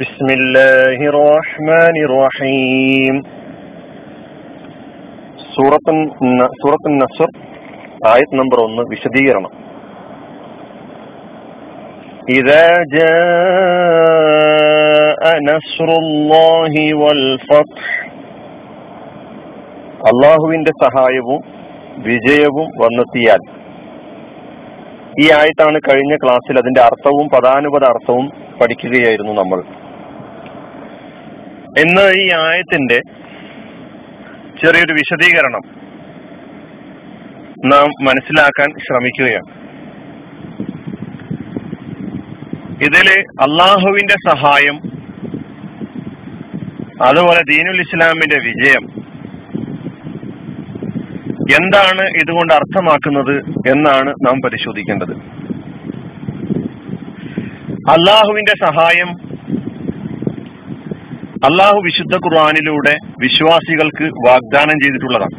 بسم الله الرحمن الرحيم സൂറത്ത് സൂറത്ത് നസർ ആയത് നമ്പർ ഒന്ന് വിശദീകരണം إذا جاء نصر الله والفتح അള്ളാഹുവിന്റെ സഹായവും വിജയവും വന്നെത്തിയാൽ ഈ ആയത്താണ് കഴിഞ്ഞ ക്ലാസ്സിൽ അതിന്റെ അർത്ഥവും പദാനുപത അർത്ഥവും പഠിക്കുകയായിരുന്നു നമ്മൾ ഇന്ന് ഈ ആയത്തിന്റെ ചെറിയൊരു വിശദീകരണം നാം മനസ്സിലാക്കാൻ ശ്രമിക്കുകയാണ്. ഇതിൽ അള്ളാഹുവിന്റെ സഹായം അതുപോലെ ദീനുൽ ഇസ്ലാമിന്റെ വിജയം എന്താണ് ഇതുകൊണ്ട് അർത്ഥമാക്കുന്നത് എന്നാണ് നാം പരിശോധിക്കേണ്ടത്. അള്ളാഹുവിന്റെ സഹായം അള്ളാഹു വിശുദ്ധ ഖുർആാനിലൂടെ വിശ്വാസികൾക്ക് വാഗ്ദാനം ചെയ്തിട്ടുള്ളതാണ്.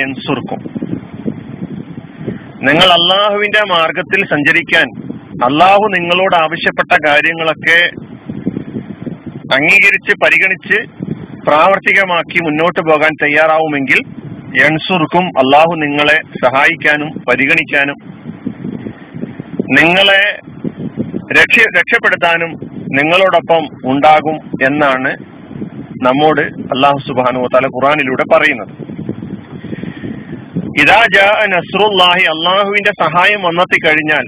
എൻസുർക്കും നിങ്ങൾ അള്ളാഹുവിന്റെ മാർഗത്തിൽ സഞ്ചരിക്കാൻ അള്ളാഹു നിങ്ങളോട് ആവശ്യപ്പെട്ട കാര്യങ്ങളൊക്കെ അംഗീകരിച്ച് പരിഗണിച്ച് പ്രാവർത്തികമാക്കി മുന്നോട്ട് പോകാൻ തയ്യാറാവുമെങ്കിൽ എൻസുർക്കും അള്ളാഹു നിങ്ങളെ സഹായിക്കാനും പരിഗണിക്കാനും നിങ്ങളെ രക്ഷ രക്ഷപ്പെടുത്താനും നിങ്ങളോടൊപ്പം ഉണ്ടാകും എന്നാണ് നമ്മോട് അള്ളാഹു സുബാനു തല ഖുറാനിലൂടെ പറയുന്നത്. ഇതാ ജാ നസ്രുല്ലാഹി അള്ളാഹുവിന്റെ സഹായം വന്നെത്തി കഴിഞ്ഞാൽ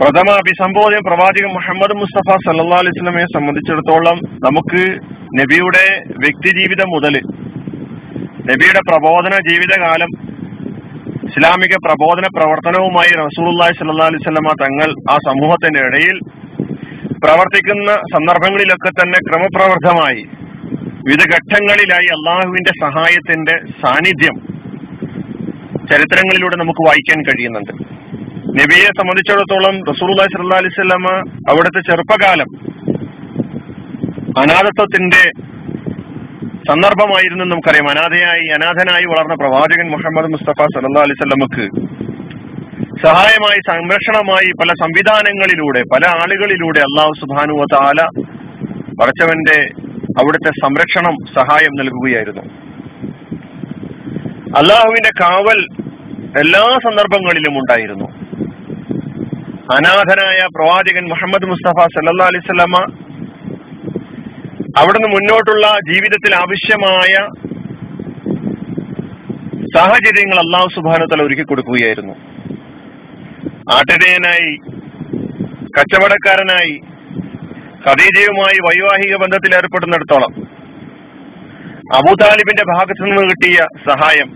പ്രഥമ അഭിസംബോധന പ്രവാചകൻ മുഹമ്മദ് മുസ്തഫ സല്ലാ അലൈഹി സ്വലമയെ സംബന്ധിച്ചിടത്തോളം നമുക്ക് നബിയുടെ വ്യക്തി ജീവിതം മുതൽ നബിയുടെ പ്രബോധന ജീവിതകാലം ഇസ്ലാമിക പ്രബോധന പ്രവർത്തനവുമായി റസൂലുള്ളാഹി സല്ലാ അലൈഹി വസല്ലമ തങ്ങൾ ആ സമൂഹത്തിന്റെ ഇടയിൽ പ്രവർത്തിക്കുന്ന സന്ദർഭങ്ങളിലൊക്കെ തന്നെ ക്രമപ്രവർത്തമായി വിവിധ ഘട്ടങ്ങളിലായി അള്ളാഹുവിന്റെ സഹായത്തിന്റെ സാന്നിധ്യം ചരിത്രങ്ങളിലൂടെ നമുക്ക് വായിക്കാൻ കഴിയുന്നുണ്ട്. നബിയെ സംബന്ധിച്ചിടത്തോളം റസൂലുള്ളാഹി സ്വല്ലല്ലാഹി അലൈഹി വസല്ലമ അവിടുത്തെ ചെറുപ്പകാലം അനാഥത്വത്തിന്റെ സന്ദർഭമായിരുന്നു നമുക്കറിയാം. അനാഥയായി അനാഥനായി വളർന്ന പ്രവാചകൻ മുഹമ്മദ് മുസ്തഫ സല്ലാ അലൈഹി സ്വലമക്ക് സഹായമായി സംരക്ഷണമായി പല സംവിധാനങ്ങളിലൂടെ പല ആളുകളിലൂടെ അള്ളാഹു സുബാനു താല പറച്ചവന്റെ അവിടുത്തെ സംരക്ഷണം സഹായം നൽകുകയായിരുന്നു. അള്ളാഹുവിന്റെ കാവൽ എല്ലാ സന്ദർഭങ്ങളിലും ഉണ്ടായിരുന്നു. അനാഥനായ പ്രവാചകൻ മുഹമ്മദ് മുസ്തഫ സല്ലാ അലൈഹി സ്വലമ അവിടുന്ന് മുന്നോട്ടുള്ള ജീവിതത്തിൽ ആവശ്യമായ സാഹചര്യങ്ങൾ അള്ളാഹു സുബാനത്തല ഒരുക്കി കൊടുക്കുകയായിരുന്നു ആട്ടിടയനായി കച്ചവടക്കാരനായി ഖദീജയുമായി വൈവാഹിക ബന്ധത്തിൽ ഏർപ്പെടുന്നിടത്തോളം അബൂതാലിബിന്റെ ഭാഗത്തു നിന്ന് കിട്ടിയ സഹായം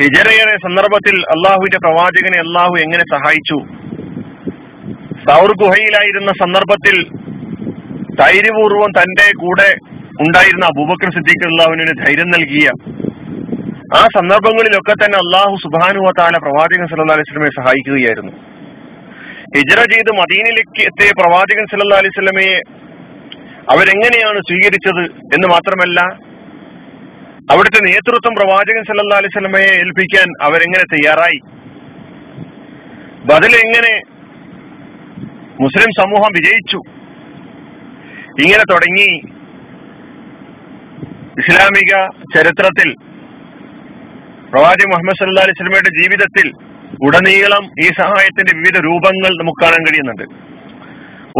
ഹിജറയുടെ സന്ദർഭത്തിൽ അള്ളാഹുവിന്റെ പ്രവാചകനെ അള്ളാഹു എങ്ങനെ സഹായിച്ചു സൗർ ഗുഹയിലായിരുന്ന സന്ദർഭത്തിൽ ധൈര്യപൂർവം തന്റെ കൂടെ ഉണ്ടായിരുന്ന അബൂബക്കർ സിദ്ദീഖ് അള്ളാഹുവിന് ധൈര്യം നൽകിയ ആ സന്ദർഭങ്ങളിലൊക്കെ തന്നെ അള്ളാഹു സുബാനു താല പ്രവാചകൻ സല്ലാ അലൈഹി സ്വലമയെ സഹായിക്കുകയായിരുന്നു. ഹിജറ ചെയ്ത് മദീനിലേക്ക് എത്തിയ പ്രവാചകൻ സല്ലാ അലൈഹി സ്വലമയെ അവരെങ്ങനെയാണ് സ്വീകരിച്ചത് എന്ന് മാത്രമല്ല അവിടുത്തെ നേതൃത്വം പ്രവാചകൻ സല്ലാ അലൈഹി സ്വലമയെ ഏൽപ്പിക്കാൻ അവരെങ്ങനെ തയ്യാറായി? ബദൽ എങ്ങനെ മുസ്ലിം സമൂഹം വിജയിച്ചു? ഇങ്ങനെ തുടങ്ങി ഇസ്ലാമിക ചരിത്രത്തിൽ പ്രവാചകൻ മുഹമ്മദ് സല്ലാ അലൈഹി സ്വലമയുടെ ജീവിതത്തിൽ ഉടനീളം ഈ സഹായത്തിന്റെ വിവിധ രൂപങ്ങൾ നമുക്ക് കാണാൻ കഴിയുന്നുണ്ട്.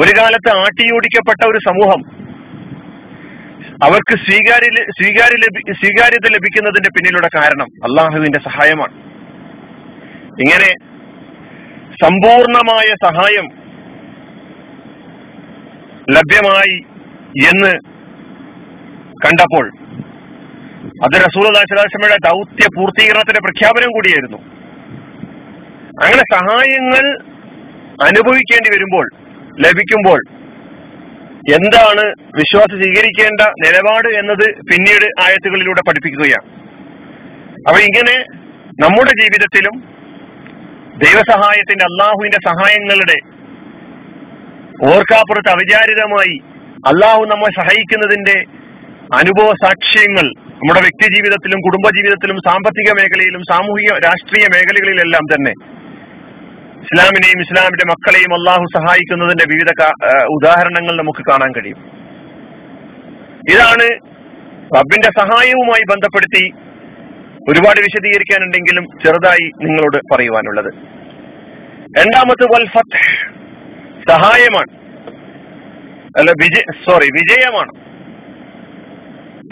ഒരു കാലത്ത് ആട്ടിയോടിക്കപ്പെട്ട ഒരു സമൂഹം അവർക്ക് സ്വീകാര്യ സ്വീകാര്യ സ്വീകാര്യത ലഭിക്കുന്നതിന്റെ പിന്നിലുള്ള കാരണം അള്ളാഹുവിന്റെ സഹായമാണ്. ഇങ്ങനെ സമ്പൂർണമായ സഹായം ലഭ്യമായി എന്ന് കണ്ടപ്പോൾ അത് റസൂൽ അള്ളാഹിസ്ലാമയുടെ ദൗത്യ പൂർത്തീകരണത്തിന്റെ പ്രഖ്യാപനം കൂടിയായിരുന്നു. അങ്ങനെ സഹായങ്ങൾ അനുഭവിക്കേണ്ടി വരുമ്പോൾ ലഭിക്കുമ്പോൾ എന്താണ് വിശ്വാസം സ്വീകരിക്കേണ്ട നിലപാട് എന്നത് പിന്നീട് ആയത്തുകളിലൂടെ പഠിപ്പിക്കുകയാണ്. അപ്പൊ ഇങ്ങനെ നമ്മുടെ ജീവിതത്തിലും ദൈവസഹായത്തിന്റെ അള്ളാഹുവിന്റെ സഹായങ്ങളുടെ ഓർക്കാപ്പുറത്ത് അവിചാരിതമായി അള്ളാഹു നമ്മെ സഹായിക്കുന്നതിന്റെ അനുഭവ സാക്ഷ്യങ്ങൾ നമ്മുടെ വ്യക്തി ജീവിതത്തിലും കുടുംബ ജീവിതത്തിലും സാമ്പത്തിക മേഖലയിലും സാമൂഹിക രാഷ്ട്രീയ മേഖലകളിലെല്ലാം തന്നെ ഇസ്ലാമിനെയും ഇസ്ലാമിന്റെ മക്കളെയും അള്ളാഹു സഹായിക്കുന്നതിന്റെ വിവിധ ഉദാഹരണങ്ങൾ നമുക്ക് കാണാൻ കഴിയും. ഇതാണ് റബ്ബിന്റെ സഹായവുമായി ബന്ധപ്പെടുത്തി ഒരുപാട് വിശദീകരിക്കാനുണ്ടെങ്കിലും ചെറുതായി നിങ്ങളോട് പറയുവാനുള്ളത്. രണ്ടാമത് വൽ ഫത്ത് സഹായമാണ്. അല്ല വിജയ സോറി വിജയമാണ്.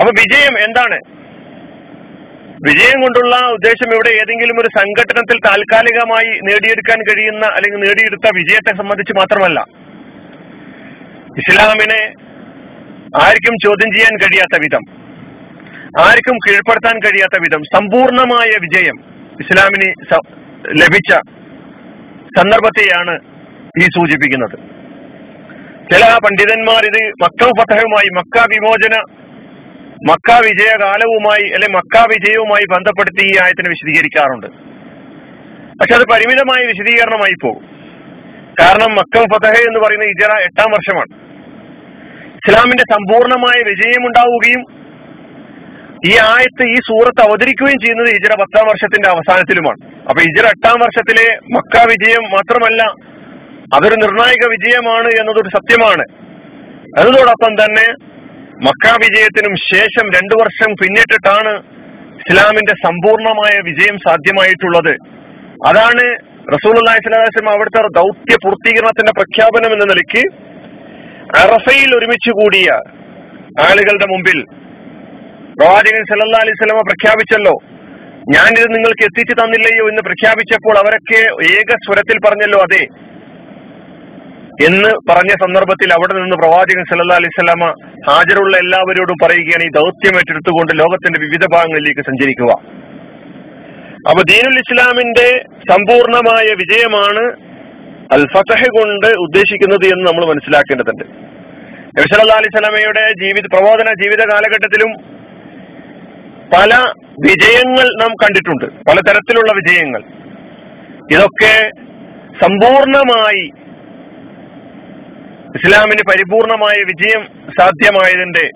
അപ്പൊ വിജയം എന്താണ്? വിജയം കൊണ്ടുള്ള ഉദ്ദേശം ഇവിടെ ഏതെങ്കിലും ഒരു സംഘടനത്തിൽ താൽക്കാലികമായി നേടിയെടുക്കാൻ കഴിയുന്ന അല്ലെങ്കിൽ നേടിയെടുത്ത വിജയത്തെ സംബന്ധിച്ച് മാത്രമല്ല. ഇസ്ലാമിനെ ആർക്കും ചോദ്യം ചെയ്യാൻ കഴിയാത്ത വിധം ആർക്കും കീഴ്പ്പെടുത്താൻ കഴിയാത്ത വിധം സമ്പൂർണമായ വിജയം ഇസ്ലാമിന് ലഭിച്ച സന്ദർഭത്തെയാണ് ഈ സൂചിപ്പിക്കുന്നത്. ചില പണ്ഡിതന്മാർ ഇത് മക്ക ഫതഹുമായി മക്ക വിമോചന മക്ക വിജയകാലവുമായി അല്ലെ മക്ക വിജയവുമായി ബന്ധപ്പെടുത്തി ഈ ആയത്തിനെ വിശദീകരിക്കാറുണ്ട്. പക്ഷെ അത് പരിമിതമായ വിശദീകരണമായി പോകും. കാരണം മക്ക ഫതഹ എന്ന് പറയുന്ന ഇജറ എട്ടാം വർഷമാണ്. ഇസ്ലാമിന്റെ സമ്പൂർണമായ വിജയം ഉണ്ടാവുകയും ഈ ആയത്ത് ഈ സൂറത്ത് അവതരിക്കുകയും ചെയ്യുന്നത് ഇജറ പത്താം വർഷത്തിന്റെ അവസാനത്തിലുമാണ്. അപ്പൊ ഇജറ എട്ടാം വർഷത്തിലെ മക്ക വിജയം മാത്രമല്ല അതൊരു നിർണായക വിജയമാണ് എന്നതൊരു സത്യമാണ്. അതോടൊപ്പം തന്നെ മക്ക വിജയത്തിനും ശേഷം രണ്ടു വർഷം പിന്നിട്ടിട്ടാണ് ഇസ്ലാമിന്റെ സമ്പൂർണമായ വിജയം സാധ്യമായിട്ടുള്ളത്. അതാണ് റസൂൽ അള്ളാഹി സ്വലാസ്ലം അവിടുത്തെ ദൗത്യ പൂർത്തീകരണത്തിന്റെ പ്രഖ്യാപനം എന്ന നിലയ്ക്ക് അറഫയിൽ ഒരുമിച്ച് കൂടിയ ആളുകളുടെ മുമ്പിൽ പ്രവാചകൻ സല്ലാ അലൈഹി സ്വലമ പ്രഖ്യാപിച്ചല്ലോ ഞാനിത് നിങ്ങൾക്ക് എത്തിച്ചു തന്നില്ലയോ? എന്ന് പ്രഖ്യാപിച്ചപ്പോൾ അവരൊക്കെ ഏക സ്വരത്തിൽ പറഞ്ഞല്ലോ അതെ എന്ന് പറഞ്ഞ സന്ദർഭത്തിൽ അവിടെ നിന്ന് പ്രവാചകൻ സല്ലാ അലൈഹി സ്വലാമ ഹാജരുള്ള എല്ലാവരോടും പറയുകയാണ് ഈ ദൗത്യം ഏറ്റെടുത്തുകൊണ്ട് ലോകത്തിന്റെ വിവിധ ഭാഗങ്ങളിലേക്ക് സഞ്ചരിക്കുക. അപ്പൊ ദീനുൽ ഇസ്ലാമിന്റെ സമ്പൂർണമായ വിജയമാണ് അൽ ഫതഹ് കൊണ്ട് ഉദ്ദേശിക്കുന്നത് എന്ന് നമ്മൾ മനസ്സിലാക്കേണ്ടതുണ്ട്. നബിസല്ലാ അലൈഹി സ്വലാമയുടെ ജീവിത പ്രബോധന ജീവിത കാലഘട്ടത്തിലും പല വിജയങ്ങൾ നാം കണ്ടിട്ടുണ്ട്. പലതരത്തിലുള്ള വിജയങ്ങൾ. ഇതൊക്കെ സമ്പൂർണമായി ഇസ്ലാമിന് പരിപൂർണമായ വിജയം സാധ്യമായതിന്റെ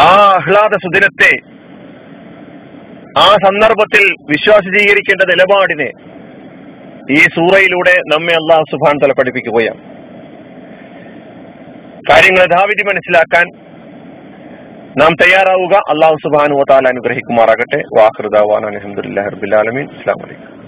ആ ആഹ്ലാദ സുദിനത്തെ ആ സന്ദർഭത്തിൽ വിശ്വാസീകരിക്കേണ്ട നിലപാടിനെ ഈ സൂറയിലൂടെ നമ്മെ അള്ളാഹു സുബാൻ തല പഠിപ്പിക്കുകയാണ്. കാര്യങ്ങൾ യഥാവിധി മനസ്സിലാക്കാൻ നാം തയ്യാറാവുക. അള്ളാഹു സുബാനു താല അനുഗ്രഹിക്കുമാറാകട്ടെ. വാഹൃദാൻ അലഹമുല്ലാ റബുലാലമീൻ അസ്ലാം വലൈക്കും